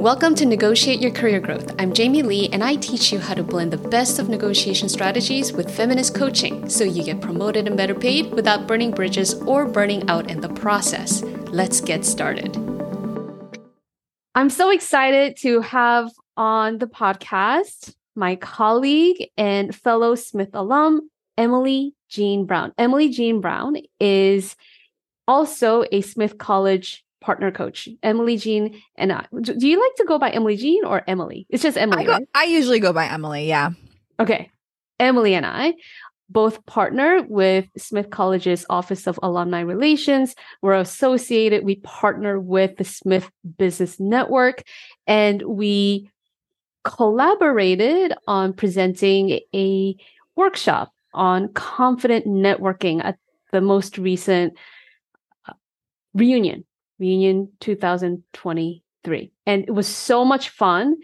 Welcome to Negotiate Your Career Growth. I'm Jamie Lee, and I teach you how to blend the best of negotiation strategies with feminist coaching so you get promoted and better paid without burning bridges or burning out in the process. Let's get started. I'm so excited to have on the podcast my colleague and fellow Smith alum, Emily Jeanne Brown. Emily Jeanne Brown is also a Smith College partner coach, Emily Jeanne. And I, do you like to go by Emily Jeanne or Emily? It's just Emily. I, go, right? I usually go by Emily. Yeah. Okay. Emily and I both partner with Smith College's Office of Alumni Relations. We're associated. We partner with the Smith Business Network and we collaborated on presenting a workshop on confident networking at the most recent uh, reunion reunion 2023 and it was so much fun.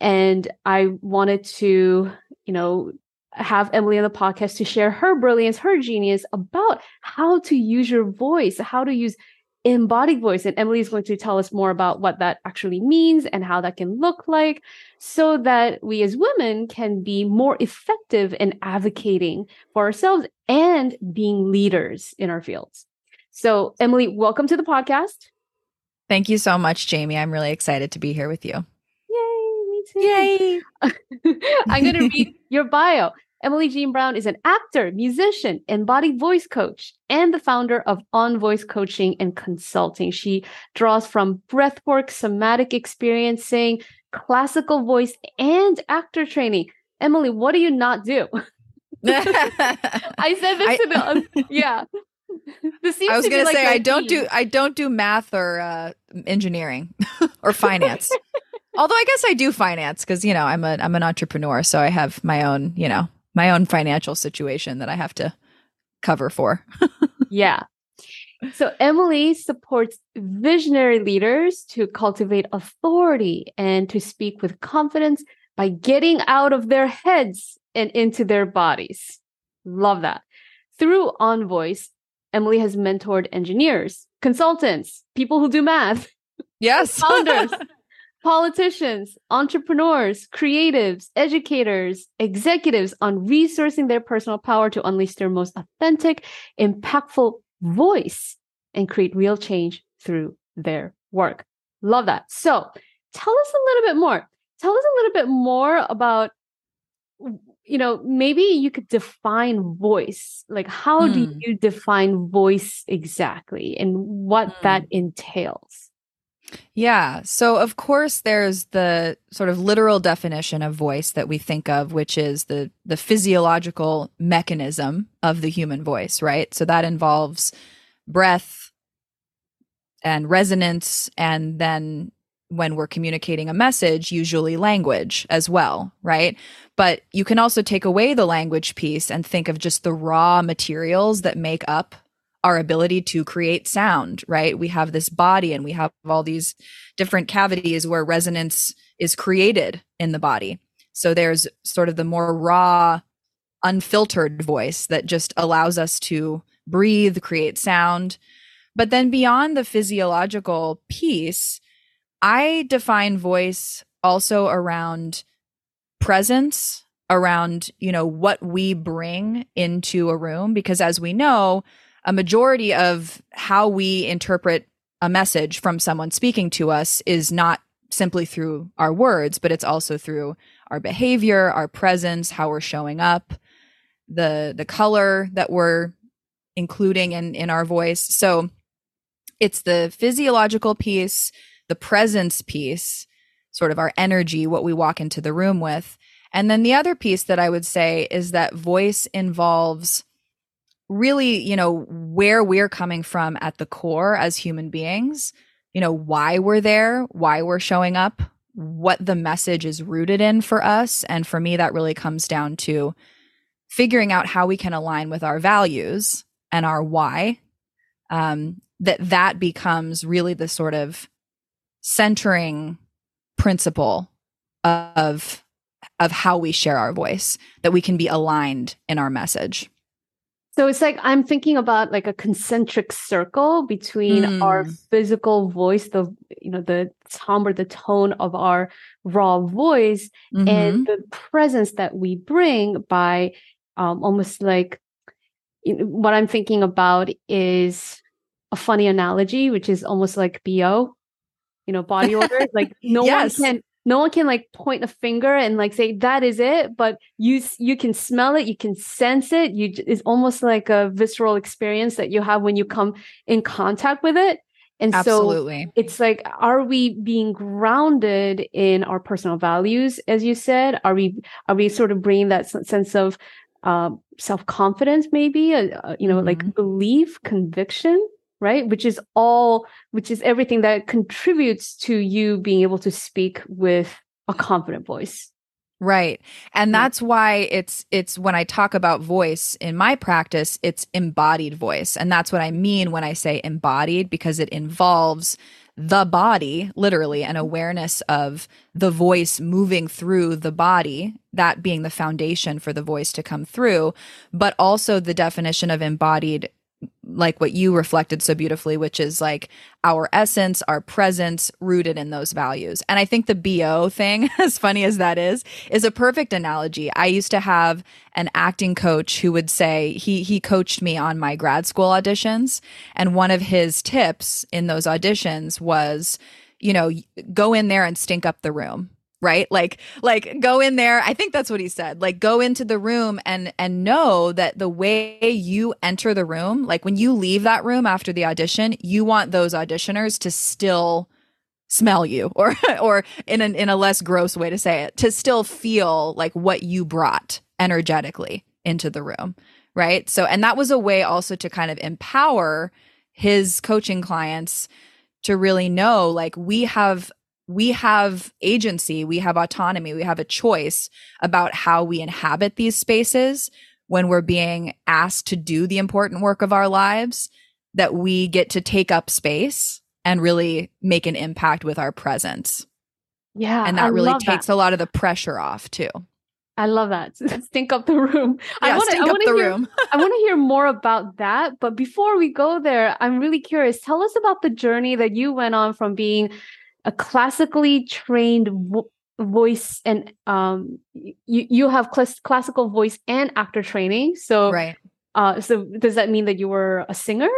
And i wanted to you know have emily on the podcast to share her brilliance her genius about how to use your voice how to use embodied voice. And emily is going to tell us more about what that actually means and how that can look like so that we as women can be more effective in advocating for ourselves and being leaders in our fields. So, Emily, welcome to the podcast. Thank you so much, Jamie. I'm really excited to be here with you. Yay, me too. Yay. I'm going to read your bio. Emily Jeanne Brown is an actor, musician, embodied voice coach, and the founder of OnVoice Coaching and Consulting. She draws from breathwork, somatic experiencing, classical voice, and actor training. Emily, what do you not do? I said this I, to the yeah. I was going to say I don't do I don't do math or uh, engineering or finance. Although I guess I do finance because you know I'm a I'm an entrepreneur, so I have my own you know my own financial situation that I have to cover for. yeah. So Emily supports visionary leaders to cultivate authority and to speak with confidence by getting out of their heads and into their bodies. Love that. Through Voice, Emily has mentored engineers, consultants, people who do math. Yes. founders, politicians, entrepreneurs, creatives, educators, executives on resourcing their personal power to unleash their most authentic, impactful voice and create real change through their work. Love that. So tell us a little bit more. Tell us a little bit more about you know, maybe you could define voice. Like, how mm. do hmm. you define voice exactly and what mm. that entails? Yeah. So, of course, there's the sort of literal definition of voice that we think of, which is the, the physiological mechanism of the human voice, right? So, that involves breath and resonance and then when we're communicating a message, usually language as well, right? But you can also take away the language piece and think of just the raw materials that make up our ability to create sound, right? We have this body and we have all these different cavities where resonance is created in the body. So there's sort of the more raw, unfiltered voice that just allows us to breathe, create sound. But then beyond the physiological piece, I define voice also around presence, around, you know, what we bring into a room. Because as we know, a majority of how we interpret a message from someone speaking to us is not simply through our words, but it's also through our behavior, our presence, how we're showing up, the the color that we're including in in our voice. So it's the physiological piece, the presence piece, sort of our energy, what we walk into the room with. And then the other piece that I would say is that voice involves really, you know, where we're coming from at the core as human beings, you know, why we're there, why we're showing up, what the message is rooted in for us. And for me, that really comes down to figuring out how we can align with our values and our why. Um, that that becomes really the sort of centering principle of of how we share our voice that we can be aligned in our message So it's like I'm thinking about like a concentric circle between mm. our physical voice, the you know the timbre, the tone of our raw voice, mm-hmm. and the presence that we bring by um, almost like you know, what I'm thinking about is a funny analogy, which is almost like bo, you know, body odor. like no yes. one can no one can like point a finger and like say that is it but you you can smell it you can sense it you it's almost like a visceral experience that you have when you come in contact with it and Absolutely. so it's like are we being grounded in our personal values as you said are we are we sort of bringing that sense of uh, self-confidence maybe uh, uh you know mm-hmm. like belief conviction right? Which is all which is everything that contributes to you being able to speak with a confident voice. Right. And that's why it's it's when i talk about voice in my practice it's embodied voice. And that's what i mean when i say embodied because it involves the body, literally, an mm-hmm. awareness of the voice moving through the body, that being the foundation for the voice to come through, but also the definition of embodied like what you reflected so beautifully, which is like our essence, our presence rooted in those values. And I think the BO thing, as funny as that is, is a perfect analogy. I used to have an acting coach who would say he he coached me on my grad school auditions. And one of his tips in those auditions was, you know, go in there and stink up the room right? Like like go in there. I think that's what he said. Like go into the room and and know that the way you enter the room like when you leave that room after the audition you want those auditioners to still smell you or or in an in a less gross way to say it to still feel like what you brought energetically into the room right? So and that was a way also to kind of empower his coaching clients to really know like we have we have agency, we have autonomy, we have a choice about how we inhabit these spaces when we're being asked to do the important work of our lives, that we get to take up space and really make an impact with our presence. Yeah. And that I really takes that. a lot of the pressure off too. I love that. Stink up the room. Yeah, I want to hear, room. I want to hear more about that. But before we go there, I'm really curious. Tell us about the journey that you went on from being a classically trained vo- voice and um you you have cl- classical voice and actor training so right uh so does that mean that you were a singer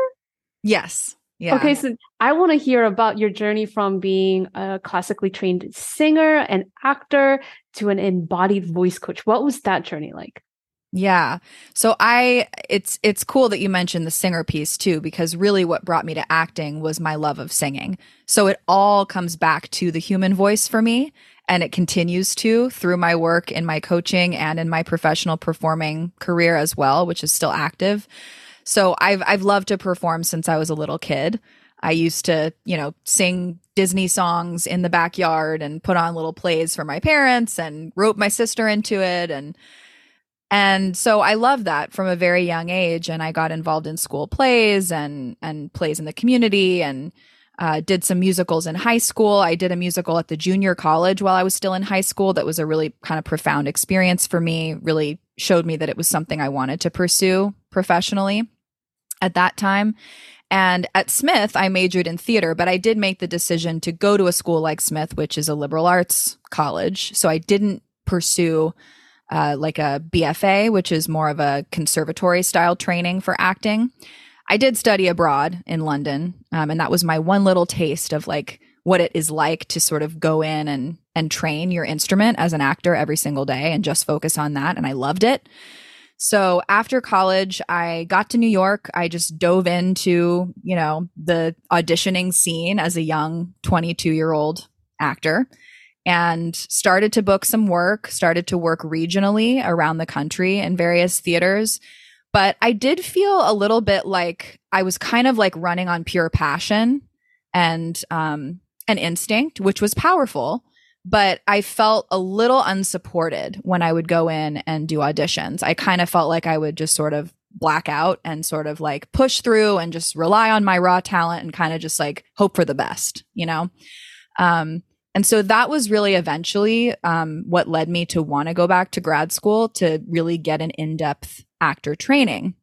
yes yeah. Okay, so I want to hear about your journey from being a classically trained singer and actor to an embodied voice coach. What was that journey like? Yeah. So I it's it's cool that you mentioned the singer piece too because really what brought me to acting was my love of singing. So it all comes back to the human voice for me and it continues to through my work in my coaching and in my professional performing career as well, which is still active. So I've I've loved to perform since I was a little kid. I used to, you know, sing Disney songs in the backyard and put on little plays for my parents and rope my sister into it and and so I love that from a very young age. And I got involved in school plays and, and plays in the community and, uh, did some musicals in high school. I did a musical at the junior college while I was still in high school. That was a really kind of profound experience for me, really showed me that it was something I wanted to pursue professionally at that time. And at Smith, I majored in theater, but I did make the decision to go to a school like Smith, which is a liberal arts college. So I didn't pursue uh, like a BFA, which is more of a conservatory style training for acting. I did study abroad in London, um, and that was my one little taste of like what it is like to sort of go in and and train your instrument as an actor every single day and just focus on that. And I loved it. So after college, I got to New York. I just dove into, you know, the auditioning scene as a young 22 year old actor and started to book some work, started to work regionally around the country in various theaters. But I did feel a little bit like I was kind of like running on pure passion and um, an instinct, which was powerful. But I felt a little unsupported when I would go in and do auditions. I kind of felt like I would just sort of black out and sort of like push through and just rely on my raw talent and kind of just like hope for the best, you know? Um, and so that was really eventually um, what led me to want to go back to grad school to really get an in depth actor training.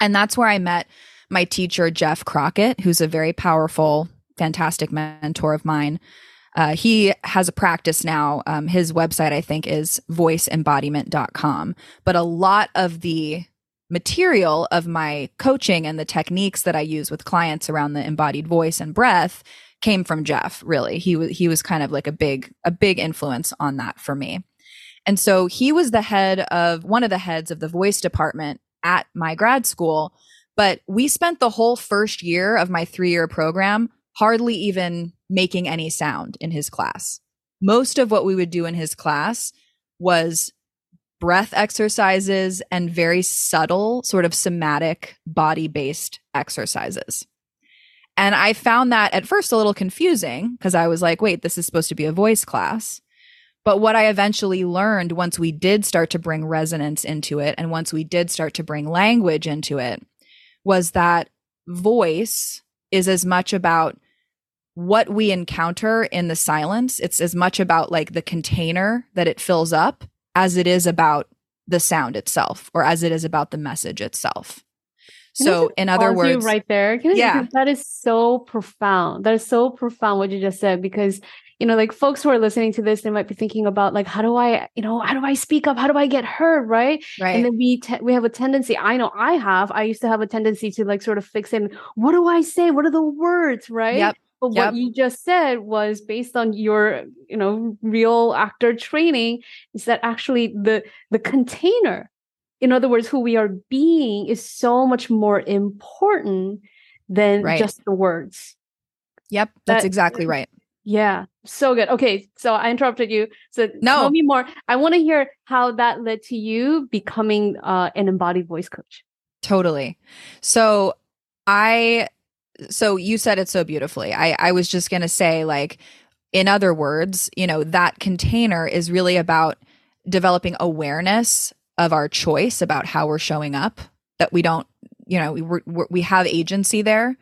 And that's where I met my teacher, Jeff Crockett, who's a very powerful, fantastic mentor of mine. Uh, he has a practice now. Um, his website, I think, is voiceembodiment.com. But a lot of the material of my coaching and the techniques that I use with clients around the embodied voice and breath came from Jeff, really. He was he was kind of like a big a big influence on that for me. And so he was the head of one of the heads of the voice department at my grad school, but we spent the whole first year of my 3-year program hardly even making any sound in his class. Most of what we would do in his class was breath exercises and very subtle, sort of somatic body based exercises. And I found that at first a little confusing because I was like, wait, this is supposed to be a voice class. But what I eventually learned once we did start to bring resonance into it and once we did start to bring language into it was that voice is as much about what we encounter in the silence. It's as much about like the container that it fills up as it is about the sound itself or as it is about the message itself. So, in other words, right there, yeah, that is so profound. That is so profound what you just said because you know, like folks who are listening to this, they might be thinking about like, how do I, you know, how do I speak up? How do I get heard? Right. Right. And then we te- we have a tendency. I know I have. I used to have a tendency to like sort of fix in. What do I say? What are the words? Right. Yep. But yep. what you just said was based on your, you know, real actor training. Is that actually the the container? In other words, who we are being is so much more important than right. just the words. Yep, that's that, exactly right. Yeah, so good. Okay, so I interrupted you. So no. tell me more. I want to hear how that led to you becoming uh, an embodied voice coach. Totally. So I, so you said it so beautifully. I I was just gonna say like, in other words, you know, that container is really about developing awareness of our choice about how we're showing up. That we don't, you know, we we have agency there.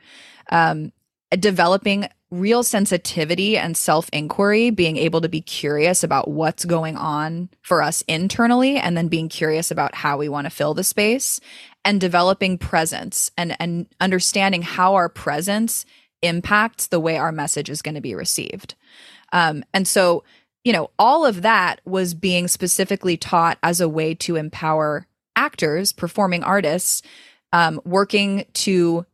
Um, developing real sensitivity and self inquiry, being able to be curious about what's going on for us internally, and then being curious about how we want to fill the space, and developing presence and, and understanding how our presence impacts the way our message is going to be received. Um, and so, you know, all of that was being specifically taught as a way to empower actors, performing artists, um, working to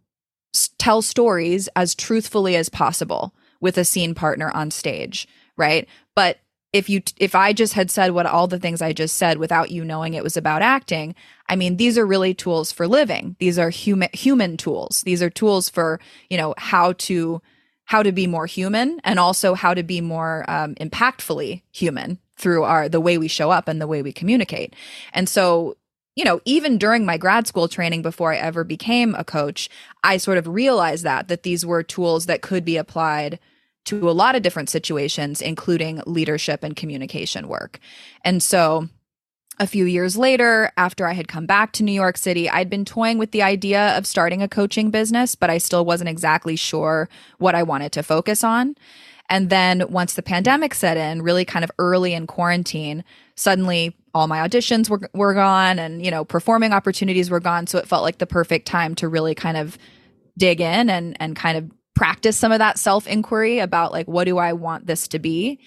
tell stories as truthfully as possible with a scene partner on stage, right? But if you if I just had said what all the things I just said without you knowing it was about acting, I mean these are really tools for living. These are human human tools. These are tools for, you know, how to how to be more human and also how to be more um, impactfully human through our the way we show up and the way we communicate. And so you know, even during my grad school training before I ever became a coach, I sort of realized that that these were tools that could be applied to a lot of different situations including leadership and communication work. And so a few years later, after I had come back to New York City, I'd been toying with the idea of starting a coaching business, but I still wasn't exactly sure what I wanted to focus on. And then once the pandemic set in, really kind of early in quarantine, suddenly all my auditions were were gone and you know performing opportunities were gone so it felt like the perfect time to really kind of dig in and and kind of practice some of that self inquiry about like what do I want this to be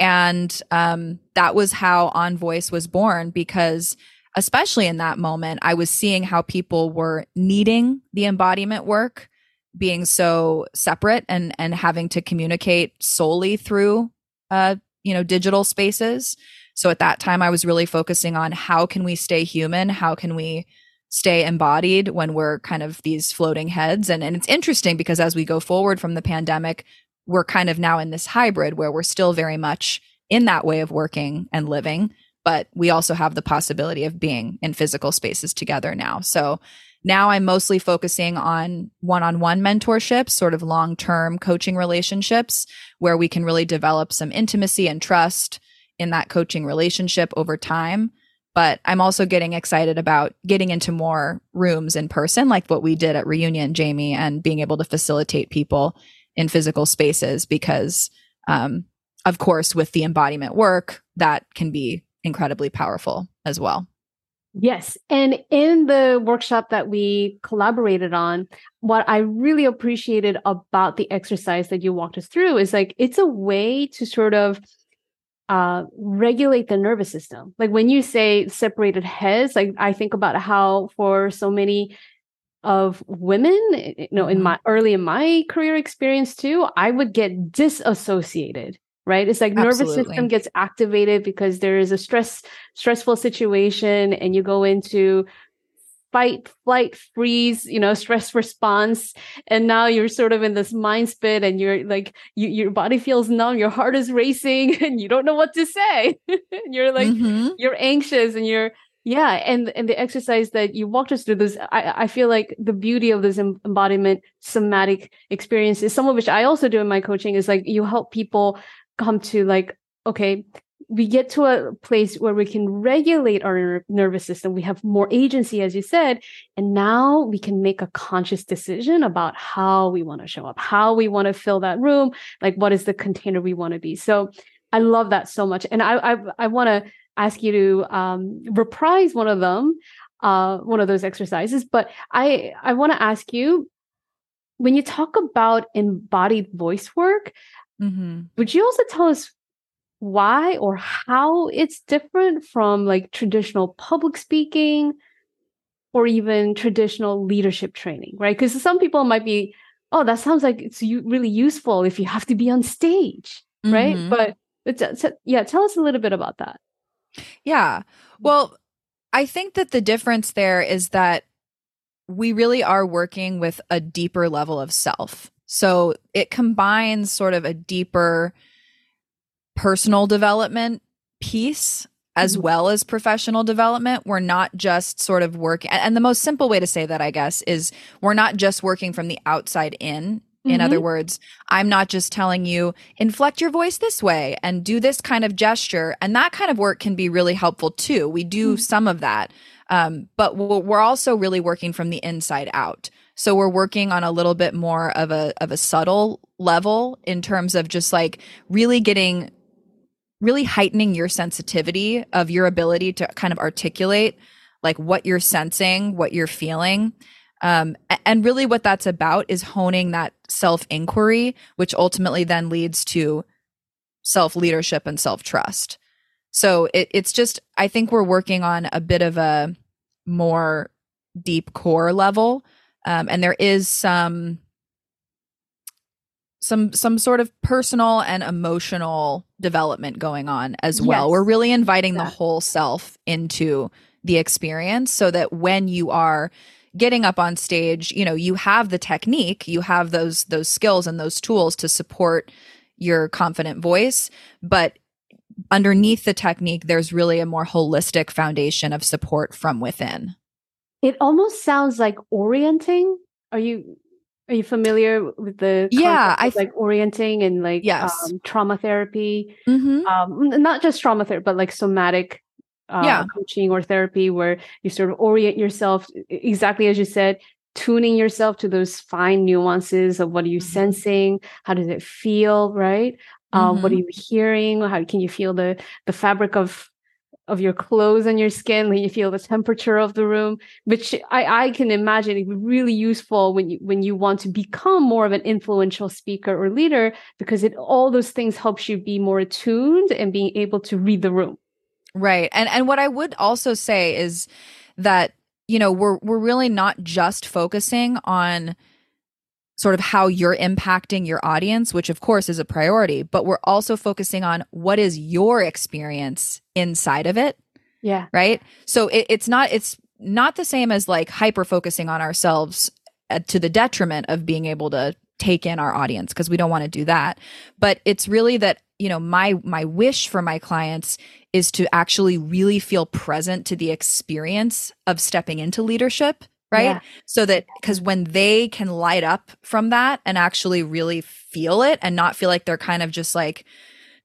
and um, that was how OnVoice was born because especially in that moment I was seeing how people were needing the embodiment work being so separate and and having to communicate solely through uh you know digital spaces so at that time, I was really focusing on how can we stay human? How can we stay embodied when we're kind of these floating heads? And, and it's interesting because as we go forward from the pandemic, we're kind of now in this hybrid where we're still very much in that way of working and living, but we also have the possibility of being in physical spaces together now. So now I'm mostly focusing on one on one mentorships, sort of long term coaching relationships where we can really develop some intimacy and trust in that coaching relationship over time. But I'm also getting excited about getting into more rooms in person, like what we did at Reunion, Jamie, and being able to facilitate people in physical spaces because, um, of course, with the embodiment work, that can be incredibly powerful as well. Yes. And in the workshop that we collaborated on, what I really appreciated about the exercise that you walked us through is like it's a way to sort of uh, regulate the nervous system. Like when you say separated heads, like I think about how for so many of women, you know, in mm-hmm. my early in my career experience too, I would get disassociated right it's like Absolutely. nervous system gets activated because there is a stress stressful situation and you go into fight flight freeze you know stress response and now you're sort of in this mind spit and you're like you, your body feels numb your heart is racing and you don't know what to say you're like mm-hmm. you're anxious and you're yeah and and the exercise that you walked us through this i i feel like the beauty of this embodiment somatic experiences some of which i also do in my coaching is like you help people come to like, okay, we get to a place where we can regulate our nervous system. We have more agency, as you said. And now we can make a conscious decision about how we want to show up, how we want to fill that room, like what is the container we want to be. So I love that so much. And I, I, I want to ask you to um, reprise one of them, uh, one of those exercises. But I, I want to ask you, when you talk about embodied voice work, Mm-hmm. Would you also tell us why or how it's different from like traditional public speaking or even traditional leadership training, right? Because some people might be, oh, that sounds like it's really useful if you have to be on stage, mm-hmm. right? But it's, yeah, tell us a little bit about that. Yeah. Well, I think that the difference there is that we really are working with a deeper level of self. So it combines sort of a deeper personal development piece as mm-hmm. well as professional development. We're not just sort of working, and the most simple way to say that, I guess, is we're not just working from the outside in. In mm-hmm. other words, I'm not just telling you, inflect your voice this way and do this kind of gesture. And that kind of work can be really helpful too. We do mm-hmm. some of that. Um, but we're also really working from the inside out. So we're working on a little bit more of a of a subtle level in terms of just like really getting really heightening your sensitivity of your ability to kind of articulate like what you're sensing, what you're feeling. Um, and really what that's about is honing that self inquiry, which ultimately then leads to self leadership and self trust. So it, it's just, I think we're working on a bit of a more deep core level um, and there is some some some sort of personal and emotional development going on as well. Yes. We're really inviting yeah. the whole self into the experience so that when you are getting up on stage, you know, you have the technique, you have those those skills and those tools to support your confident voice, but underneath the technique there's really a more holistic foundation of support from within. It almost sounds like orienting. Are you are you familiar with the yeah I th- like orienting and like yes. um, trauma therapy? Mm-hmm. Um, not just trauma therapy, but like somatic uh, yeah. coaching or therapy, where you sort of orient yourself exactly as you said, tuning yourself to those fine nuances of what are you mm-hmm. sensing, how does it feel, right? Um, mm-hmm. What are you hearing? How can you feel the the fabric of of your clothes and your skin when you feel the temperature of the room which i i can imagine it would be really useful when you when you want to become more of an influential speaker or leader because it all those things helps you be more attuned and being able to read the room right and and what i would also say is that you know we're we're really not just focusing on sort of how you're impacting your audience, which of course is a priority, but we're also focusing on what is your experience inside of it. Yeah. Right. So it, it's not, it's not the same as like hyper focusing on ourselves uh, to the detriment of being able to take in our audience because we don't want to do that. But it's really that, you know, my, my wish for my clients is to actually really feel present to the experience of stepping into leadership right? Yeah. So that because when they can light up from that and actually really feel it and not feel like they're kind of just like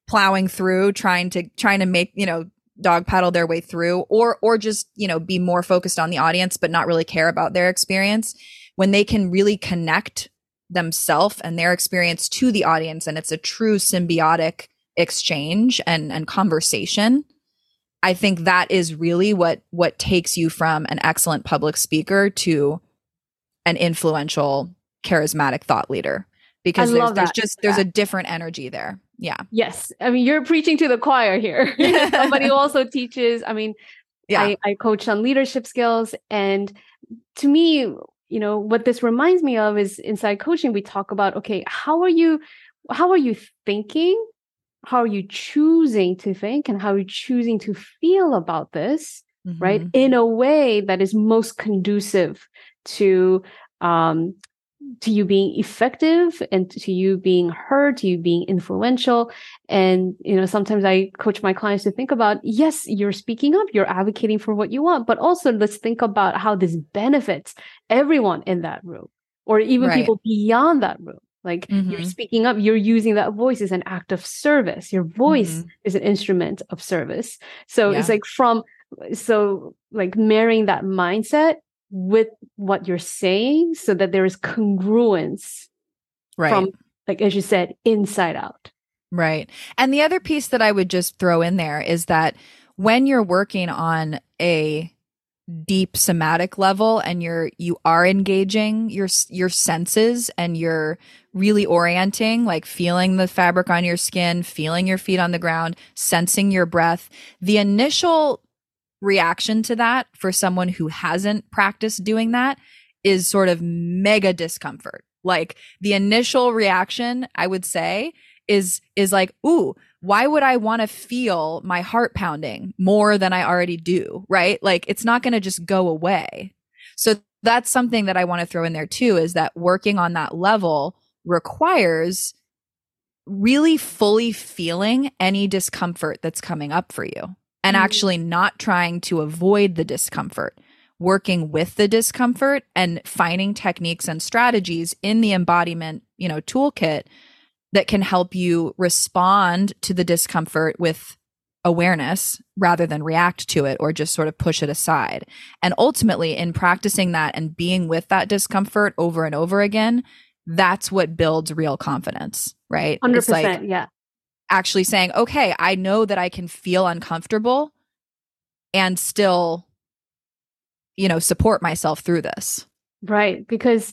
plowing through trying to trying to make, you know, dog paddle their way through or or just, you know, be more focused on the audience but not really care about their experience, when they can really connect themselves and their experience to the audience and it's a true symbiotic exchange and and conversation I think that is really what what takes you from an excellent public speaker to an influential, charismatic thought leader. Because there's, there's just there's a different energy there. Yeah. Yes. I mean, you're preaching to the choir here. Somebody who also teaches. I mean, yeah. I, I coach on leadership skills. And to me, you know, what this reminds me of is inside coaching, we talk about, okay, how are you, how are you thinking? How are you choosing to think and how are you choosing to feel about this? Mm-hmm. Right. In a way that is most conducive to um, to you being effective and to you being heard, to you being influential. And, you know, sometimes I coach my clients to think about, yes, you're speaking up, you're advocating for what you want, but also let's think about how this benefits everyone in that room or even right. people beyond that room. Like mm-hmm. you're speaking up, you're using that voice as an act of service. Your voice mm-hmm. is an instrument of service. So yeah. it's like from, so like marrying that mindset with what you're saying so that there is congruence right. from like as you said inside out right and the other piece that i would just throw in there is that when you're working on a deep somatic level and you're you are engaging your your senses and you're really orienting like feeling the fabric on your skin feeling your feet on the ground sensing your breath the initial reaction to that for someone who hasn't practiced doing that is sort of mega discomfort. Like the initial reaction, I would say, is is like, ooh, why would I want to feel my heart pounding more than I already do? Right? Like it's not going to just go away. So that's something that I want to throw in there too is that working on that level requires really fully feeling any discomfort that's coming up for you and mm-hmm. actually not trying to avoid the discomfort, working with the discomfort and finding techniques and strategies in the embodiment, you know, toolkit that can help you respond to the discomfort with awareness rather than react to it or just sort of push it aside. And ultimately, in practicing that and being with that discomfort over and over again, that's what builds real confidence, right? 100%. Like, yeah actually saying, okay, I know that I can feel uncomfortable and still, you know, support myself through this. Right. Because,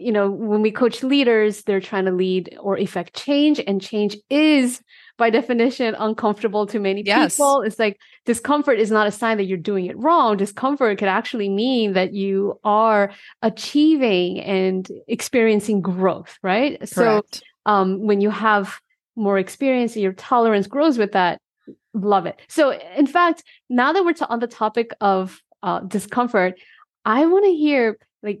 you know, when we coach leaders, they're trying to lead or effect change, and change is by definition uncomfortable to many yes. people. It's like discomfort is not a sign that you're doing it wrong. Discomfort could actually mean that you are achieving and experiencing growth, right? Correct. So um, when you have more experience and your tolerance grows with that love it so in fact now that we're on the topic of uh, discomfort i want to hear like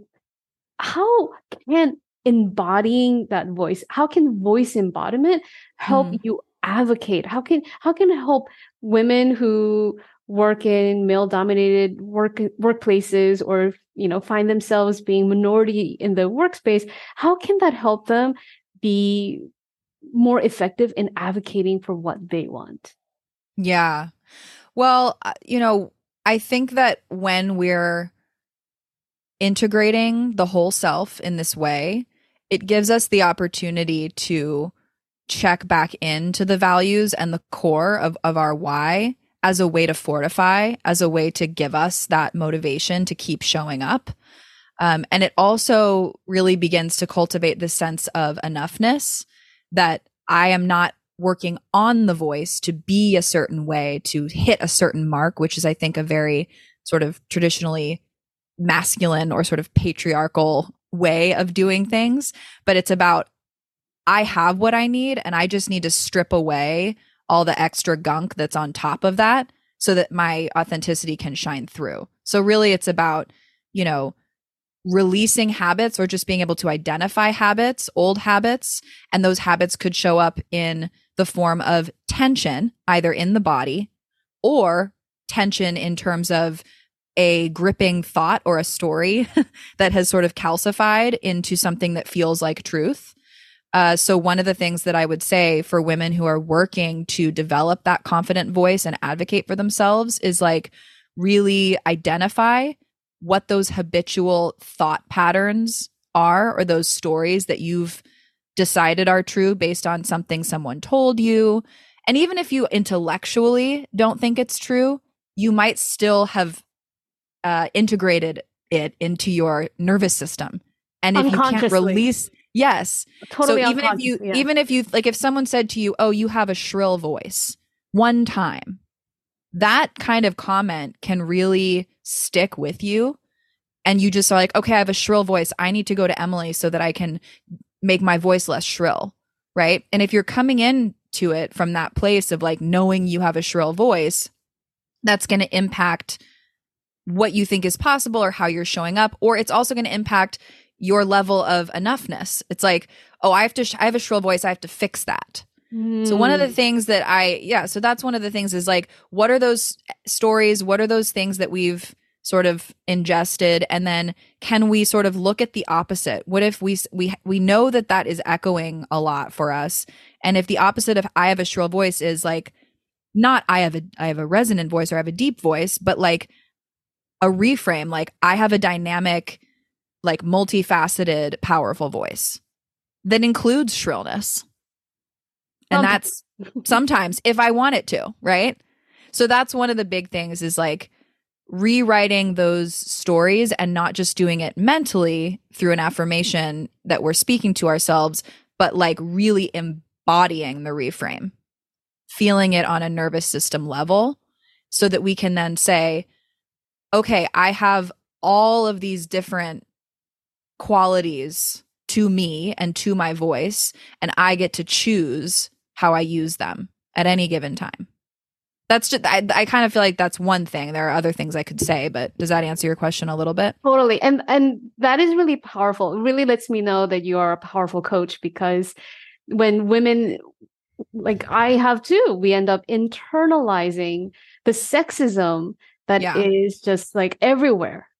how can embodying that voice how can voice embodiment help mm. you advocate how can how can it help women who work in male dominated work workplaces or you know find themselves being minority in the workspace how can that help them be more effective in advocating for what they want. Yeah. Well, uh, you know, I think that when we're integrating the whole self in this way, it gives us the opportunity to check back into the values and the core of, of our why as a way to fortify, as a way to give us that motivation to keep showing up. Um, and it also really begins to cultivate this sense of enoughness that I am not working on the voice to be a certain way, to hit a certain mark, which is, I think, a very sort of traditionally masculine or sort of patriarchal way of doing things. But it's about, I have what I need and I just need to strip away all the extra gunk that's on top of that so that my authenticity can shine through. So, really, it's about, you know, releasing habits or just being able to identify habits, old habits, and those habits could show up in the form of tension, either in the body or tension in terms of a gripping thought or a story that has sort of calcified into something that feels like truth. Uh, so, one of the things that I would say for women who are working to develop that confident voice and advocate for themselves is like really identify what those habitual thought patterns are or those stories that you've decided are true based on something someone told you. And even if you intellectually don't think it's true, you might still have uh, integrated it into your nervous system. And if you can't release, yes. Totally so even if you, yeah. even if you, like, if someone said to you, "Oh, you have a shrill voice," one time, that kind of comment can really stick with you, and you just are like, "Okay, I have a shrill voice. I need to go to Emily so that I can make my voice less shrill." Right? And if you're coming in to it from that place of like knowing you have a shrill voice, that's going to impact what you think is possible or how you're showing up or it's also going to impact your level of enoughness. It's like oh i have to sh- i have a shrill voice i have to fix that. Mm. so one of the hmm. things that i yeah so that's one of the things is like what are those stories? What are those things that we've sort of ingested? And then can we sort of look at the opposite? What if we we we know that that is echoing a lot for us? And if the opposite of i have a shrill voice is like not i have a i have a resonant voice or i have a deep voice but like a reframe like I have a dynamic, like multifaceted, powerful voice that includes shrillness. And that's sometimes if I want it to, right? So that's one of the big things is like rewriting those stories and not just doing it mentally through an affirmation that we're speaking to ourselves, but like really embodying the reframe, feeling it on a nervous system level so that we can then say, okay, I have all of these different qualities to me and to my voice, and I get to choose how I use them at any given time. That's just, I, I kind of feel like that's one thing. There are other things I could say, but does that answer your question a little bit? Totally. And, and that is really powerful. It really lets me know that you are a powerful coach because when women like I have too, we end up internalizing the sexism that yeah. is just like everywhere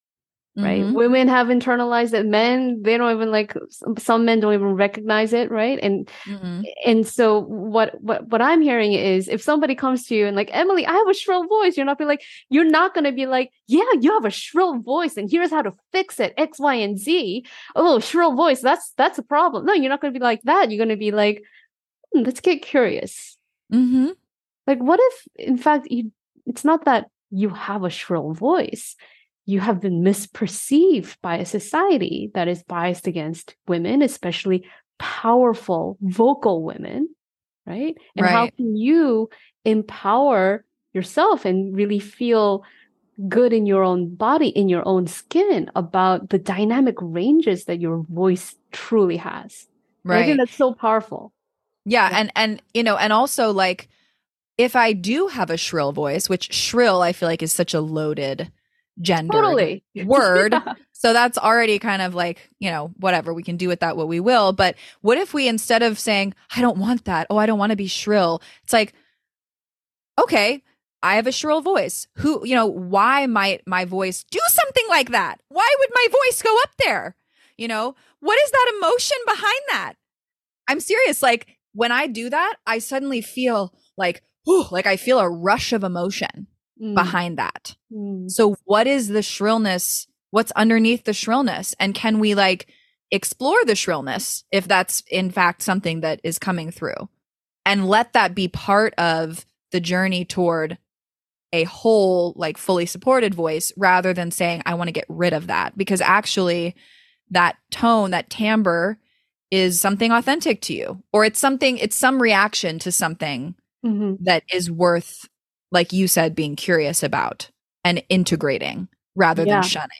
right mm-hmm. women have internalized it men they don't even like some men don't even recognize it right and mm-hmm. and so what what what i'm hearing is if somebody comes to you and like emily i have a shrill voice you're not be like you're not going to be like yeah you have a shrill voice and here's how to fix it x y and z oh shrill voice that's that's a problem no you're not going to be like that you're going to be like hmm, let's get curious mm-hmm. like what if in fact you it's not that you have a shrill voice. You have been misperceived by a society that is biased against women, especially powerful vocal women, right? And right. how can you empower yourself and really feel good in your own body, in your own skin about the dynamic ranges that your voice truly has? Right. I think that's so powerful. Yeah, yeah. And, and, you know, and also like, if I do have a shrill voice, which shrill I feel like is such a loaded gender totally. word. yeah. So that's already kind of like, you know, whatever, we can do with that what we will. But what if we instead of saying, I don't want that, oh, I don't want to be shrill, it's like, okay, I have a shrill voice. Who, you know, why might my voice do something like that? Why would my voice go up there? You know, what is that emotion behind that? I'm serious. Like when I do that, I suddenly feel like, whew, like I feel a rush of emotion mm. behind that. Mm. So what is the shrillness? What's underneath the shrillness? And can we like explore the shrillness if that's in fact something that is coming through and let that be part of the journey toward a whole like fully supported voice rather than saying i want to get rid of that because actually that tone that timbre is something authentic to you or it's something it's some reaction to something mm-hmm. that is worth, like you said, being curious about and integrating rather yeah. than shunning.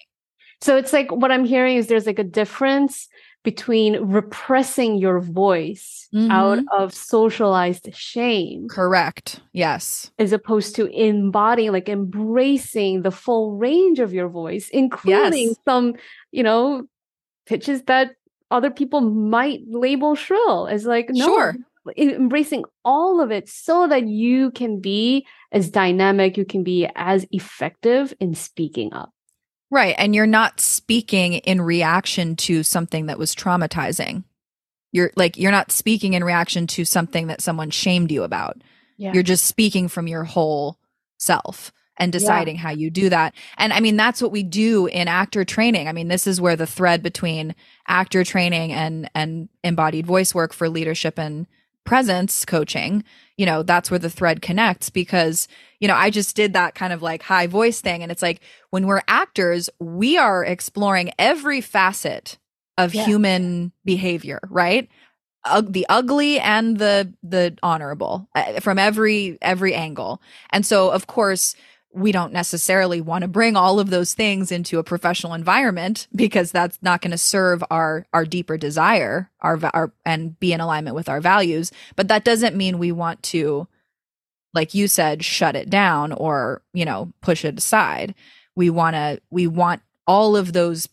So it's like what I'm hearing is there's like a difference between repressing your voice mm-hmm. out of socialized shame. Correct. Yes. As opposed to embodying, like embracing the full range of your voice, including yes. some, you know, pitches that other people might label shrill as like, no, sure embracing all of it so that you can be as dynamic, you can be as effective in speaking up. Right. And you're not speaking in reaction to something that was traumatizing. You're like, you're not speaking in reaction to something that someone shamed you about. Yeah. You're just speaking from your whole self and deciding yeah. how you do that. And I mean, that's what we do in actor training. I mean, this is where the thread between actor training and, and embodied voice work for leadership and presence coaching, you know, that's where the thread connects because, you know, I just did that kind of like high voice thing. And it's like when we're actors, we are exploring every facet of yeah. human behavior, right? Uh, the ugly and the the honorable uh, from every every angle. And so of course, we don't necessarily want to bring all of those things into a professional environment because that's not going to serve our our deeper desire our, our and be in alignment with our values. But that doesn't mean we want to like you said shut it down or you know push it aside. We want to we want all of those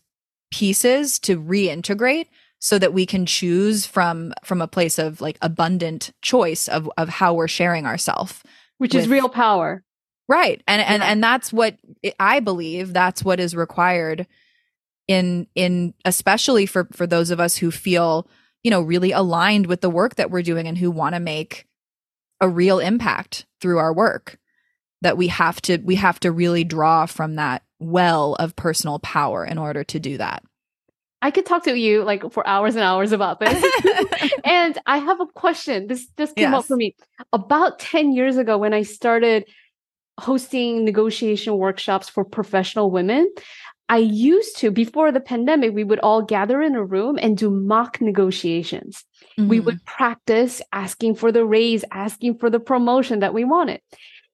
pieces to reintegrate so that we can choose from from a place of like abundant choice of of how we're sharing ourselves which with, is real power Right. And and yeah. and that's what I believe that's what is required in in especially for for those of us who feel, you know, really aligned with the work that we're doing and who want to make a real impact through our work. That we have to we have to really draw from that well of personal power in order to do that. I could talk to you like for hours and hours about this. and I have a question. This just came yes. up for me. About 10 years ago when I started hosting negotiation workshops for professional women. I used to, before the pandemic, we would all gather in a room and do mock negotiations. Mm-hmm. We would practice asking for the raise, asking for the promotion that we wanted.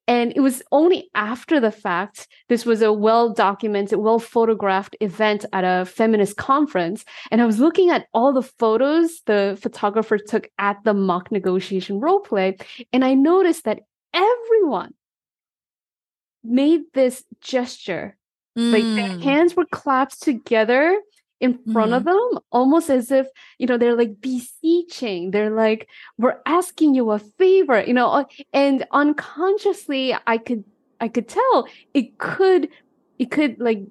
And it was only after the fact, this was a well documented, well photographed event at a feminist conference. And I was looking at all the photos the photographer took at the mock negotiation role play. And I noticed that everyone made this gesture. Mm. Like their mm. hands were clasped together in front mm. of mm-hmm. them, almost as if, you know, they're like beseeching. They're like, we're asking you a favor, you know, uh, and unconsciously I could I could tell it could it could like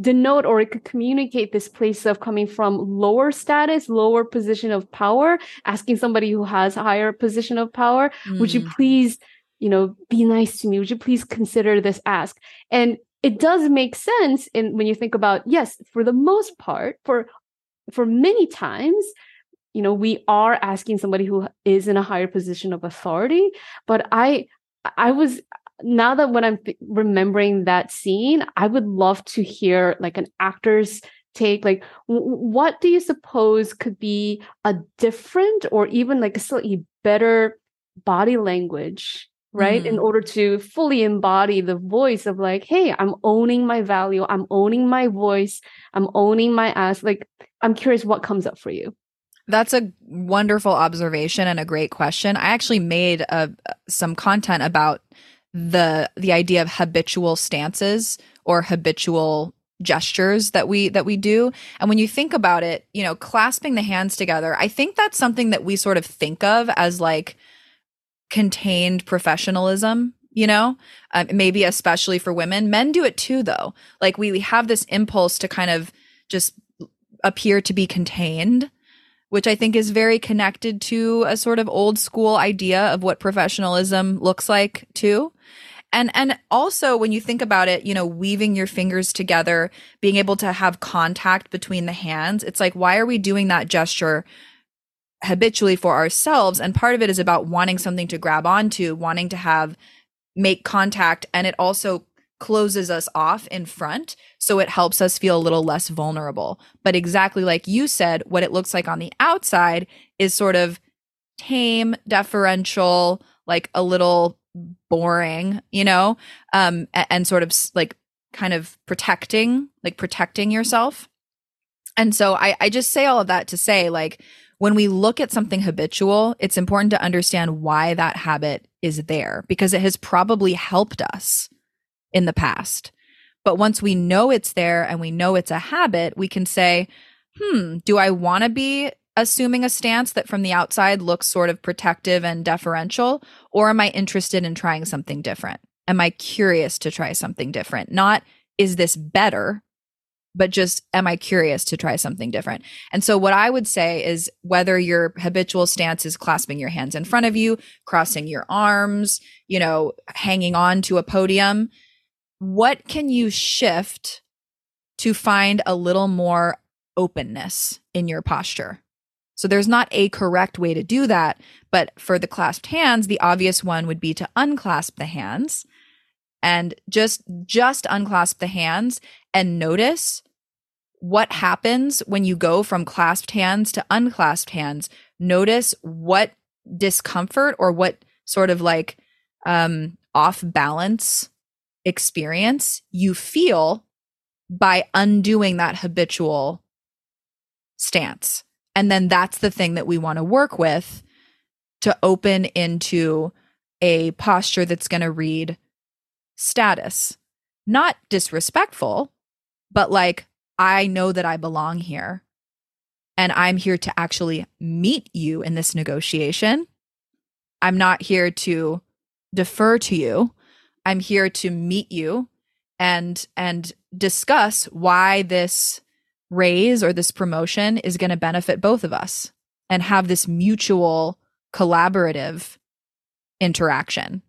denote or it could communicate this place of coming from lower status, lower position of power, asking somebody who has higher position of power, mm. would you mm. please you know, be nice to me. Would you please consider this ask? And it does make sense in when you think about, yes, for the most part, for for many times, you know, we are asking somebody who is in a higher position of authority. But I I was now that when I'm remembering that scene, I would love to hear like an actor's take like what do you suppose could be a different or even like a slightly better body language right? Mm-hmm. in order to fully embody the voice of like hey i'm owning my value. I'm owning my voice. I'm owning my ass. Like i'm curious what comes up for you. That's a wonderful observation and a great question. I actually made a, some content about the the idea of habitual stances or habitual gestures that we that we do. And when you think about it you know clasping the hands together i think that's something that we sort of think of as like contained professionalism you know? Uh, maybe especially for women. Men do it too though. Like we, we have this impulse to kind of just appear to be contained which i think is very connected to a sort of old school idea of what professionalism looks like too. And and also when you think about it you know weaving your fingers together being able to have contact between the hands it's like why are we doing that gesture habitually for ourselves. And part of it is about wanting something to grab onto, wanting to have make contact. And it also closes us off in front. So it helps us feel a little less vulnerable. But exactly like you said, what it looks like on the outside is sort of tame, deferential, like a little boring, you know, um, and, and sort of like kind of protecting, like protecting yourself. And so I, I just say all of that to say, like, when we look at something habitual, it's important to understand why that habit is there because it has probably helped us in the past. But once we know it's there and we know it's a habit, we can say, hmm, do I want to be assuming a stance that from the outside looks sort of protective and deferential? Or am I interested in trying something different? Am I curious to try something different? Not, is this better? But just am I curious to try something different? And so what I would say is whether your habitual stance is clasping your hands in front of you, crossing your arms, you know, hanging on to a podium, what can you shift to find a little more openness in your posture? So there's not a correct way to do that. But for the clasped hands, the obvious one would be to unclasp the hands and just just unclasp the hands and notice what happens when you go from clasped hands to unclasped hands. Notice what discomfort or what sort of like um off balance experience you feel by undoing that habitual stance. And then that's the thing that we want to work with to open into a posture that's going to read status, not disrespectful, but like, I know that I belong here and I'm here to actually meet you in this negotiation. I'm not here to defer to you. I'm here to meet you and and discuss why this raise or this promotion is going to benefit both of us and have this mutual collaborative interaction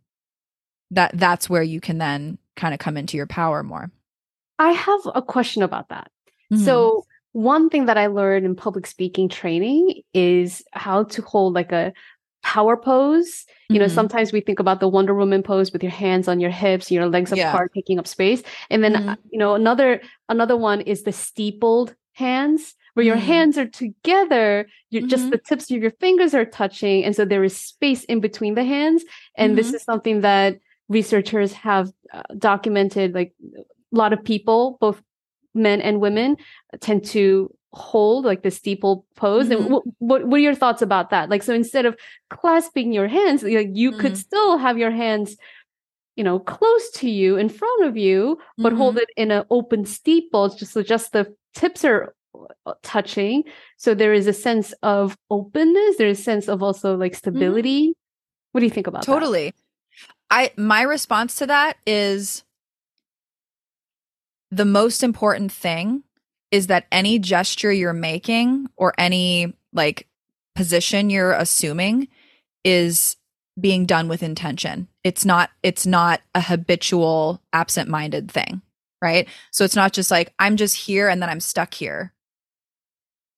that that's where you can then kind of come into your power more i have a question about that mm-hmm. so one thing that i learned in public speaking training is how to hold like a power pose you mm-hmm. know sometimes we think about the wonder woman pose with your hands on your hips your legs yeah. apart taking up space and then mm-hmm. you know another another one is the steepled hands where your mm-hmm. hands are together you just mm-hmm. the tips of your fingers are touching and so there is space in between the hands and this mm-hmm. is something that researchers have uh, documented like a lot of people both men and women tend to hold like the steeple pose mm-hmm. and what, what, what are your thoughts about that like so instead of clasping your hands like you mm-hmm. could still have your hands you know close to you in front of you but mm-hmm. hold it in an open steeple just so just the tips are uh, touching so there is a sense of openness there's a sense of also like mm-hmm. stability what do you think about totally that? i my response to that is the most important thing is that any gesture you're making or any like position you're assuming is being done with intention. It's not it's not a habitual absent-minded thing, right? So it's not just like I'm just here and then I'm stuck here.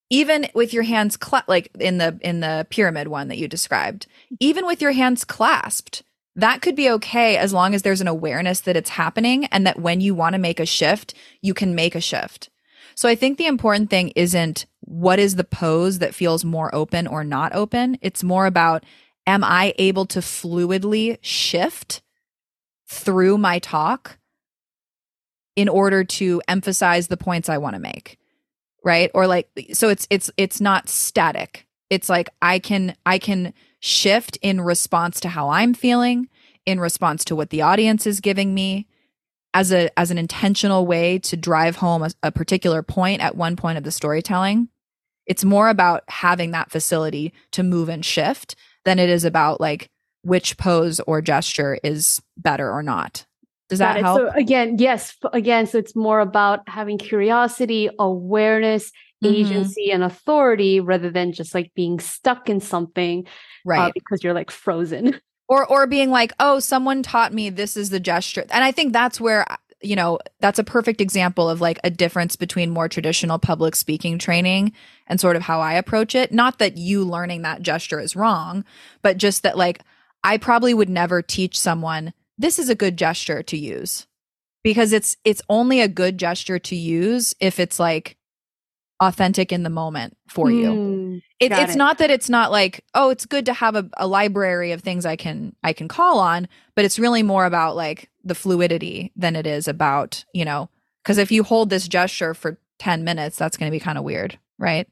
Even with your hands cla- like in the in the pyramid one that you described, even with your hands clasped, that could be okay as long as there's an awareness that it's happening and that when you want to make a shift, you can make a shift. So I think the important thing isn't what is the pose that feels more open or not open. It's more about am I able to fluidly shift through my talk in order to emphasize the points I want to make. Right? Or like so it's it's it's not static. It's like I can I can shift in response to how I'm feeling, in response to what the audience is giving me, as a as an intentional way to drive home a, a particular point at one point of the storytelling. It's more about having that facility to move and shift than it is about like which pose or gesture is better or not. Does that help? So again, yes, again, so it's more about having curiosity, awareness, mm-hmm. agency, and authority rather than just like being stuck in something, right? Uh, because you're like frozen. or or being like oh someone taught me this is the gesture and i think that's where you know that's a perfect example of like a difference between more traditional public speaking training and sort of how i approach it not that you learning that gesture is wrong but just that like i probably would never teach someone this is a good gesture to use because it's it's only a good gesture to use if it's like authentic in the moment for you. Mm, it, it's it. not that it's not like, oh, it's good to have a, a library of things I can I can call on, but it's really more about like the fluidity than it is about, you know, because if you hold this gesture for 10 minutes, that's going to be kind of weird, right?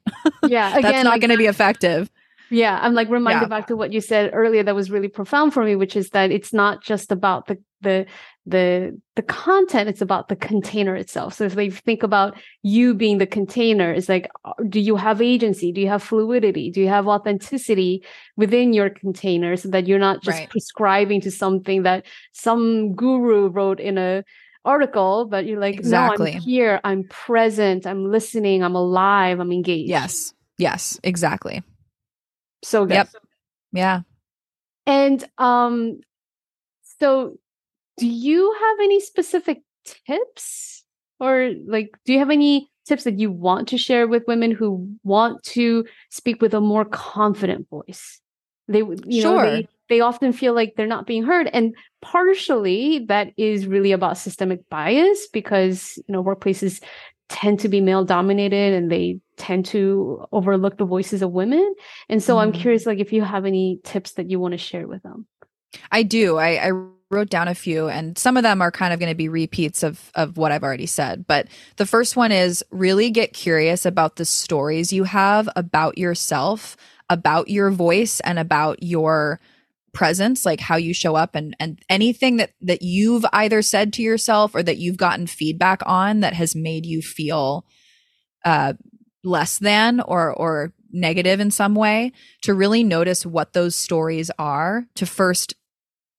Yeah. Again, that's not like, going to be effective. Yeah. I'm like reminded yeah. back to what you said earlier that was really profound for me, which is that it's not just about the the the the content it's about the container itself. So if they think about you being the container it's like uh, do you have agency? Do you have fluidity? Do you have authenticity within your container so that you're not just right. prescribing to something that some guru wrote in a article but you're like exactly. no i'm here. I'm present. I'm listening. I'm alive. I'm engaged. Yes. Yes. Exactly so good. Yep. Yeah. And um so do you have any specific tips? Or like do you have any tips that you want to share with women who want to speak with a more confident voice? They you sure. know they they often feel like they're not being heard and partially that is really about systemic bias because you know workplaces tend to be male dominated and they tend to overlook the voices of women and so mm. i'm curious like if you have any tips that you want to share with them i do i, I wrote down a few and some of them are kind of going to be repeats of of what I've already said. But the first one is really get curious about the stories you have about yourself, about your voice and about your presence, like how you show up and and anything that that you've either said to yourself or that you've gotten feedback on that has made you feel uh less than or or negative in some way to really notice what those stories are to first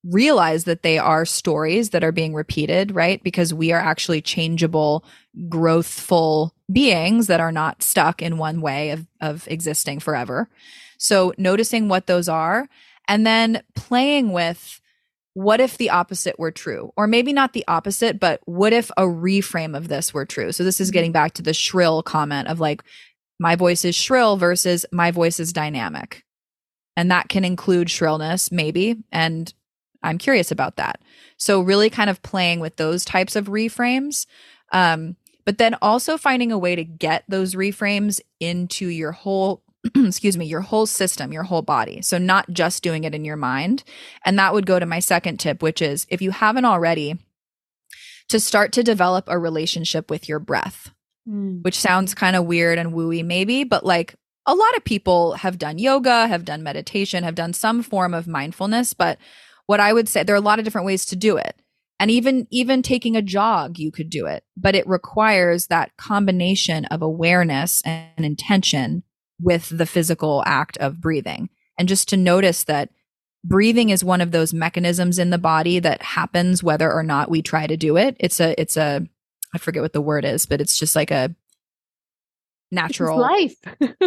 realize that they are stories that are being repeated, right? Because we are actually changeable, growthful beings that are not stuck in one way of, of existing forever. So noticing what those are and then playing with what if the opposite were true? Or maybe not the opposite, but what if a reframe of this were true? So this is getting back to the shrill comment of like, my voice is shrill versus my voice is dynamic. And that can include shrillness, maybe, and I'm curious about that. So really kind of playing with those types of reframes. Um, but then also finding a way to get those reframes into your whole excuse me, your whole system, your whole body. So not just doing it in your mind. And that would go to my second tip, which is if you haven't already, to start to develop a relationship with your breath, mm. which sounds kind of weird and wooey maybe, but like a lot of people have done yoga, have done meditation, have done some form of mindfulness, but what I would say there are a lot of different ways to do it. And even even taking a jog, you could do it, but it requires that combination of awareness and intention with the physical act of breathing. And just to notice that breathing is one of those mechanisms in the body that happens whether or not we try to do it. It's a it's a I forget what the word is, but it's just like a natural life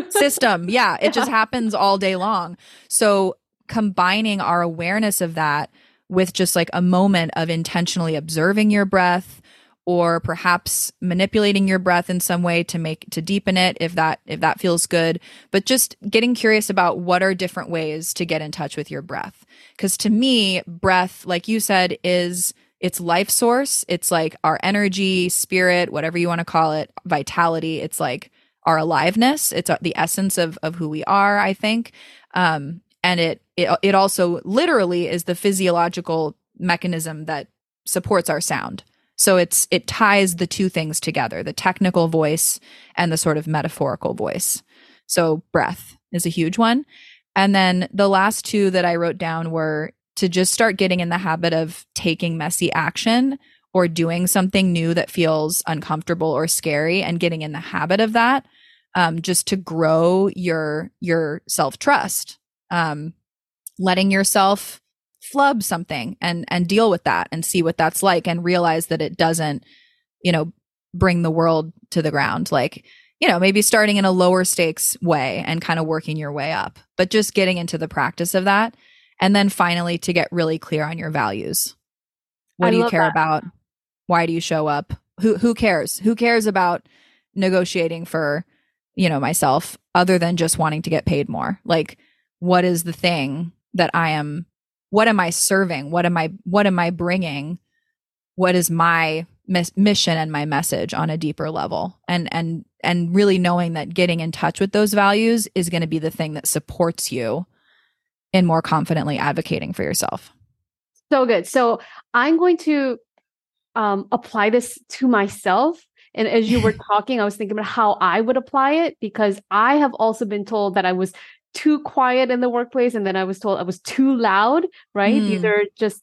system. Yeah, it yeah. just happens all day long. So combining our awareness of that with just like a moment of intentionally observing your breath or perhaps manipulating your breath in some way to make to deepen it if that if that feels good. But just getting curious about what are different ways to get in touch with your breath. Cuz to me breath like you said is it's life source. It's like our energy spirit whatever you want to call it vitality. It's like our aliveness. It's uh, the essence of of who we are i think. Um and it it, it also literally is the physiological mechanism that supports our sound so it's it ties the two things together the technical voice and the sort of metaphorical voice. So breath is a huge one. And then the last two that i wrote down were to just start getting in the habit of taking messy action or doing something new that feels uncomfortable or scary and getting in the habit of that um, just to grow your your self trust um, letting yourself flub something and and deal with that and see what that's like and realize that it doesn't you know bring the world to the ground. Like you know maybe starting in a lower stakes way and kind of working your way up but just getting into the practice of that and then finally to get really clear on your values. What I do you care that. about? Why do you show up? Who who cares? Who cares about negotiating for you know myself other than just wanting to get paid more? Like what is the thing that I am what am I serving? What am I what am I bringing? What is my mis- mission and my message on a deeper level? And and and really knowing that getting in touch with those values is going to be the thing that supports you in more confidently advocating for yourself. So good. So I'm going to um, apply this to myself and as you were talking, I was thinking about how I would apply it because I have also been told that I was too quiet in the workplace and then i was told i was too loud right mm. these are just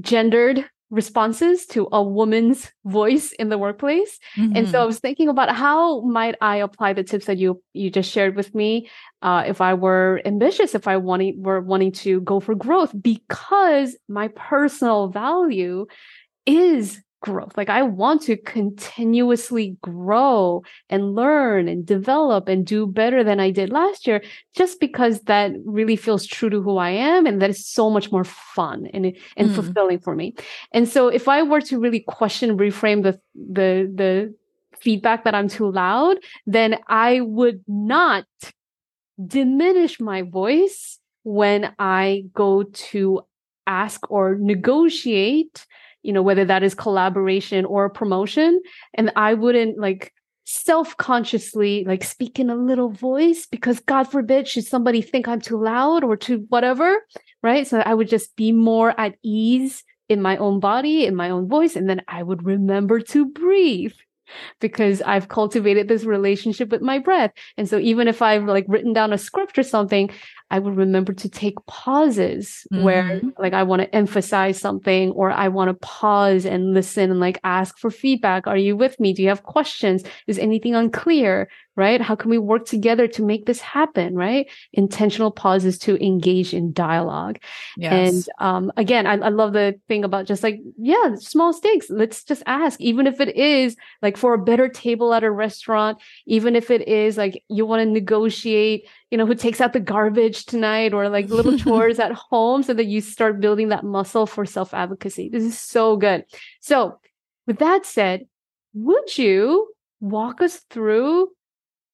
gendered responses to a woman's voice in the workplace mm-hmm. and so i mm-hmm. was thinking about how might i apply the tips that you you just shared with me uh, if i were ambitious if i wanting were wanting to go for growth because my personal value is growth. Like I want to continuously grow and learn and develop and do better than I did last year, just because that really feels true to who I am. And that is so much more fun and, and mm. fulfilling for me. And so if I were to really question, reframe the, the, the feedback that I'm too loud, then I would not diminish my voice when I go to ask or negotiate you know whether that is collaboration or promotion and i wouldn't like self-consciously like speak in a little voice because god forbid should somebody think i'm too loud or too whatever right so i would just be more at ease in my own body in my own voice and then i would remember to breathe because I've cultivated this relationship with my breath. And so even if I've like written down a script or something, I would remember to take pauses mm-hmm. where like I want to emphasize something or I want to pause and listen and like ask for feedback. Are you with me? Do you have questions? Is anything unclear? right? How can we work together to make this happen, right? Intentional pauses to engage in dialogue. Yes. And um, again, I, I love the thing about just like, yeah, small stakes. Let's just ask, even if it is like for a better table at a restaurant, even if it is like you want to negotiate, you know, who takes out the garbage tonight or like little chores at home so that you start building that muscle for self advocacy. This is so good. So, with that said, would you walk us through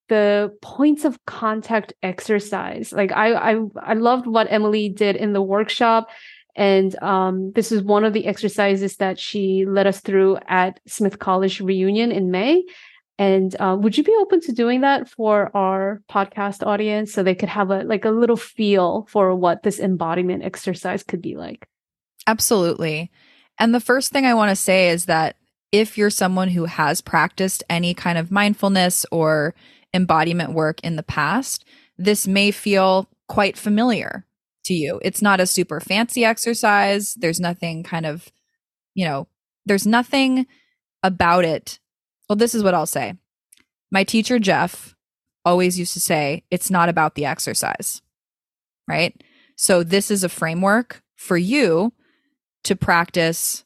the points of contact exercise. Like I I I loved what Emily did in the workshop. And um, this is one of the exercises that she led us through at Smith College reunion in May. And uh, would you be open to doing that for our podcast audience so they could have a like a little feel for what this embodiment exercise could be like? Absolutely. And the first thing I want to say is that if you're someone who has practiced any kind of mindfulness or embodiment work in the past, this may feel quite familiar to you. It's not a super fancy exercise. There's nothing kind of, you know, there's nothing about it. Well, this is what I'll say. My teacher, Jeff, always used to say, it's not about the exercise, right? So, this is a framework for you to practice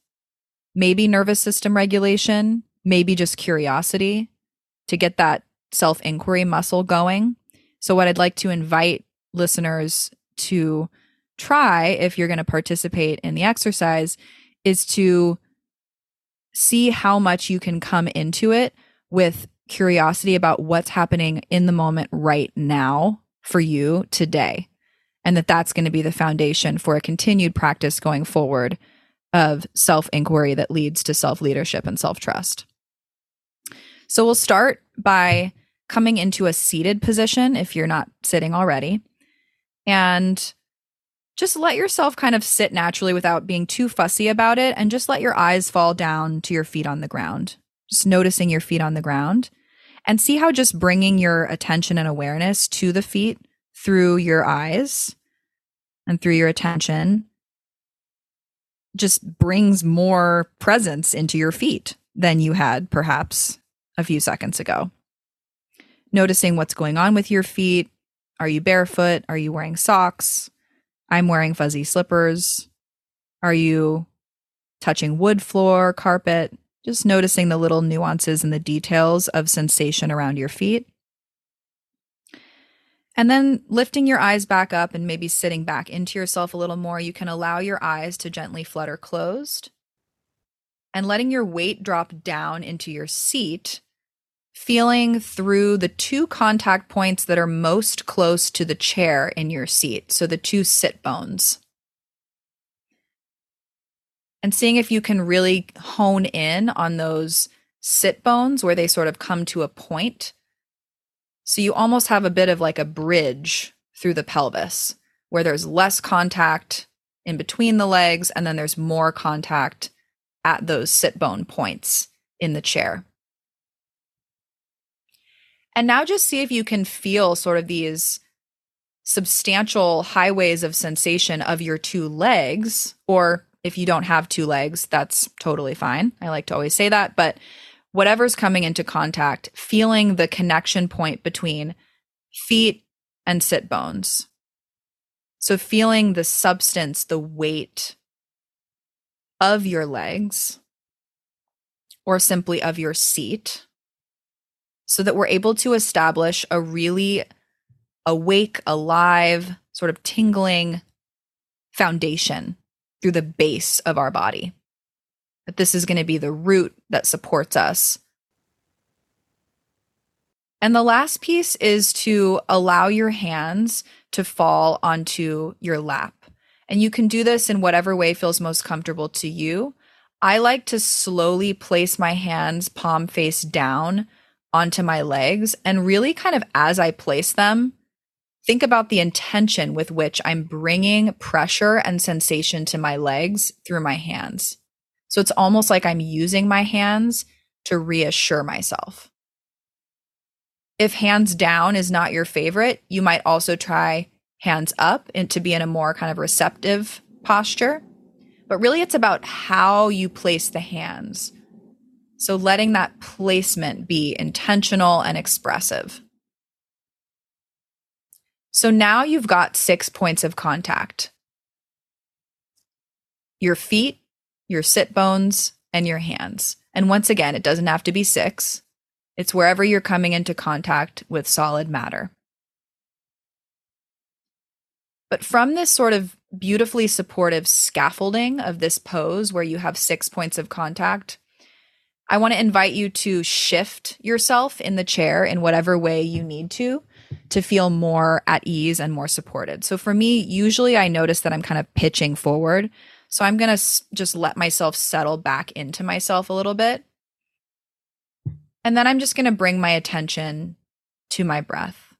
maybe nervous system regulation, maybe just curiosity to get that self inquiry muscle going. So, what I'd like to invite listeners to try if you're going to participate in the exercise is to see how much you can come into it with curiosity about what's happening in the moment right now for you today. And that that's going to be the foundation for a continued practice going forward of self inquiry that leads to self leadership and self trust. So we'll start by coming into a seated position if you're not sitting already. And just let yourself kind of sit naturally without being too fussy about it and just let your eyes fall down to your feet on the ground. Just noticing your feet on the ground and see how just bringing your attention and awareness to the feet through your eyes and through your attention just brings more presence into your feet than you had perhaps a few seconds ago noticing what's going on with your feet. Are you barefoot? Are you wearing socks? I'm wearing fuzzy slippers. Are you touching wood floor, carpet? Just noticing the little nuances and the details of sensation around your feet. And then lifting your eyes back up and maybe sitting back into yourself a little more, you can allow your eyes to gently flutter closed and letting your weight drop down into your seat feeling through the two contact points that are most close to the chair in your seat. So the two sit bones. And seeing if you can really hone in on those sit bones where they sort of come to a point. So you almost have a bit of like a bridge through the pelvis where there's less contact in between the legs and then there's more contact at those sit bone points in the chair. And now just see if you can feel sort of these substantial highways of sensation of your two legs, or if you don't have two legs, that's totally fine. I like to always say that. But whatever's coming into contact, feeling the connection point between feet and sit bones. So feeling the substance, the weight of your legs or simply of your seat so that we're able to establish a really awake, alive, sort of tingling foundation through the base of our body. That this is going to be the root that supports us. And the last piece is to allow your hands to fall onto your lap. And you can do this in whatever way feels most comfortable to you. I like to slowly place my hands palm face down onto my legs and really kind of as I place them, think about the intention with which I'm bringing pressure and sensation to my legs through my hands. So it's almost like I'm using my hands to reassure myself. If hands down is not your favorite, you might also try hands up and to be in a more kind of receptive posture. But really, it's about how you place the hands. So letting that placement be intentional and expressive. So now you've got six points of contact your feet, your sit bones, and your hands. And once again, it doesn't have to be six, it's wherever you're coming into contact with solid matter. But from this sort of beautifully supportive scaffolding of this pose where you have six points of contact, I want to invite you to shift yourself in the chair in whatever way you need to to feel more at ease and more supported. So for me, usually I notice that I'm kind of pitching forward. So I'm going to just let myself settle back into myself a little bit. And then I'm just going to bring my attention to my breath.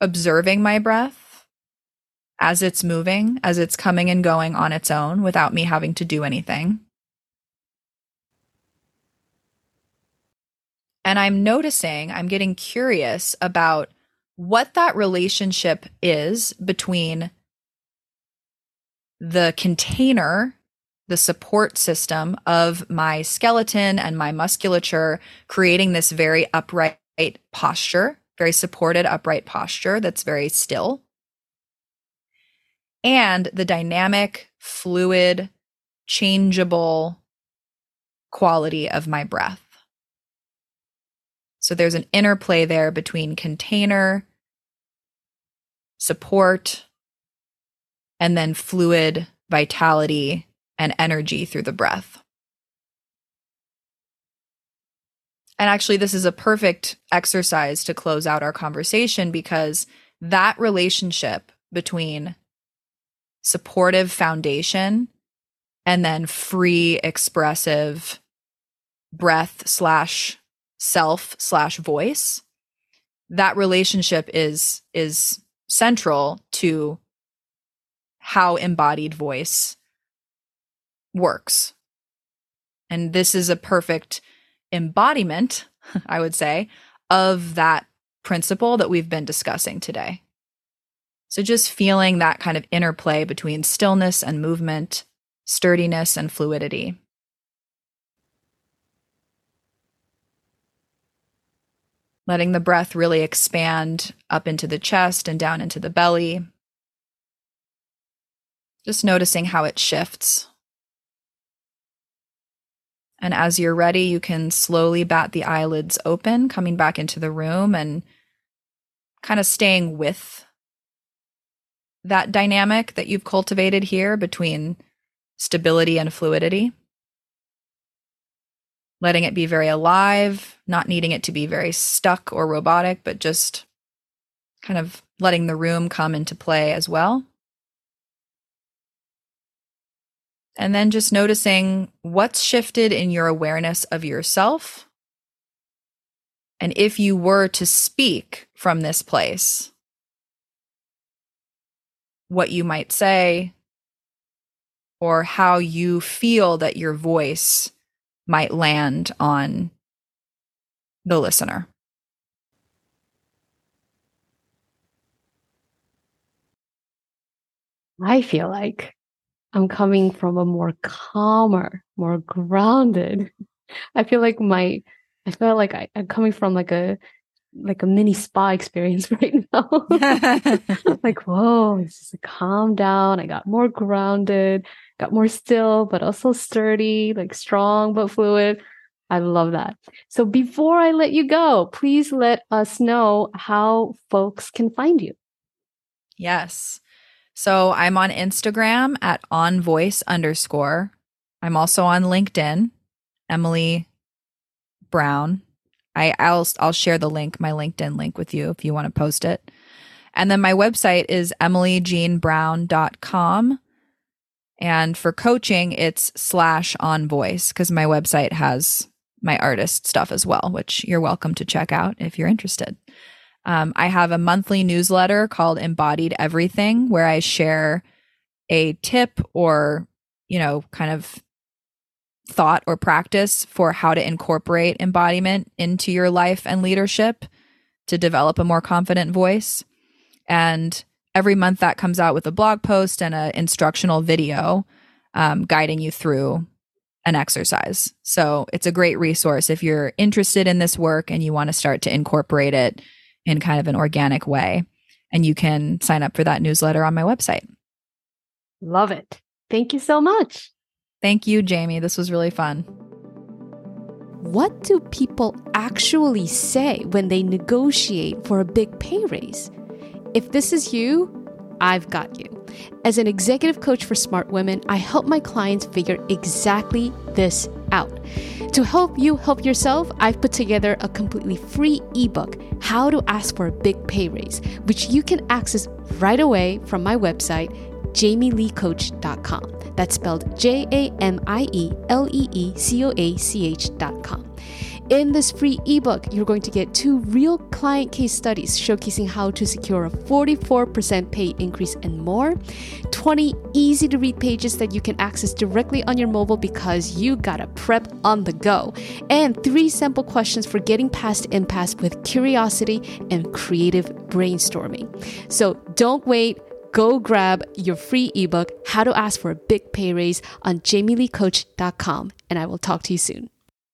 Observing my breath as it's moving, as it's coming and going on its own without me having to do anything. And I'm noticing, I'm getting curious about what that relationship is between the container, the support system of my skeleton and my musculature, creating this very upright posture, very supported, upright posture that's very still, and the dynamic, fluid, changeable quality of my breath. So there's an interplay there between container, support, and then fluid vitality and energy through the breath. And actually, this is a perfect exercise to close out our conversation because that relationship between supportive foundation and then free, expressive breath slash self slash voice that relationship is is central to how embodied voice works. And this is a perfect embodiment i would say of that principle that we've been discussing today. So just feeling that kind of interplay between stillness and movement sturdiness and fluidity letting the breath really expand up into the chest and down into the belly. Just noticing how it shifts. And as you're ready, you can slowly bat the eyelids open, coming back into the room and kind of staying with that dynamic that you've cultivated here between stability and fluidity letting it be very alive, not needing it to be very stuck or robotic, but just kind of letting the room come into play as well. And then just noticing what's shifted in your awareness of yourself. And if you were to speak from this place, what you might say, or how you feel that your voice might land on the listener. I feel like I'm coming from a more calmer, more grounded. I feel like my, I feel like I, I'm coming from like a, like a mini spa experience right now. like, whoa, it's just calm down. I got more grounded. Got more still, but also sturdy, like strong but fluid. I love that. So before I let you go, please let us know how folks can find you. Yes. So I'm on Instagram at onvoice underscore. I'm also on LinkedIn, Emily Brown. I, I'll I'll share the link, my LinkedIn link with you if you want to post it. And then my website is emilyjeannebrown.com. And for coaching, it's slash on voice because my website has my artist stuff as well, which you're welcome to check out if you're interested. Um, I have a monthly newsletter called Embodied Everything where I share a tip or, you know, kind of thought or practice for how to incorporate embodiment into your life and leadership to develop a more confident voice. And every month that comes out with a blog post and an instructional video um, guiding you through an exercise. So it's a great resource if you're interested in this work and you want to start to incorporate it in kind of an organic way. And you can sign up for that newsletter on my website. Love it. Thank you so much. Thank you, Jamie. This was really fun. What do people actually say when they negotiate for a big pay raise? If this is you, I've got you. As an executive coach for smart women, I help my clients figure exactly this out. To help you help yourself, I've put together a completely free ebook, How to Ask for a Big Pay Raise, which you can access right away from my website, jamieleecoach.com. That's spelled J A M I E L E E C O A C H.com. In this free ebook, you're going to get two real client case studies showcasing how to secure a 44% pay increase and more, 20 easy to read pages that you can access directly on your mobile because you gotta prep on the go, and three simple questions for getting past impasse with curiosity and creative brainstorming. So don't wait go grab your free ebook, How to Ask for a Big Pay Raise, on jamieleecoach.com, and I will talk to you soon.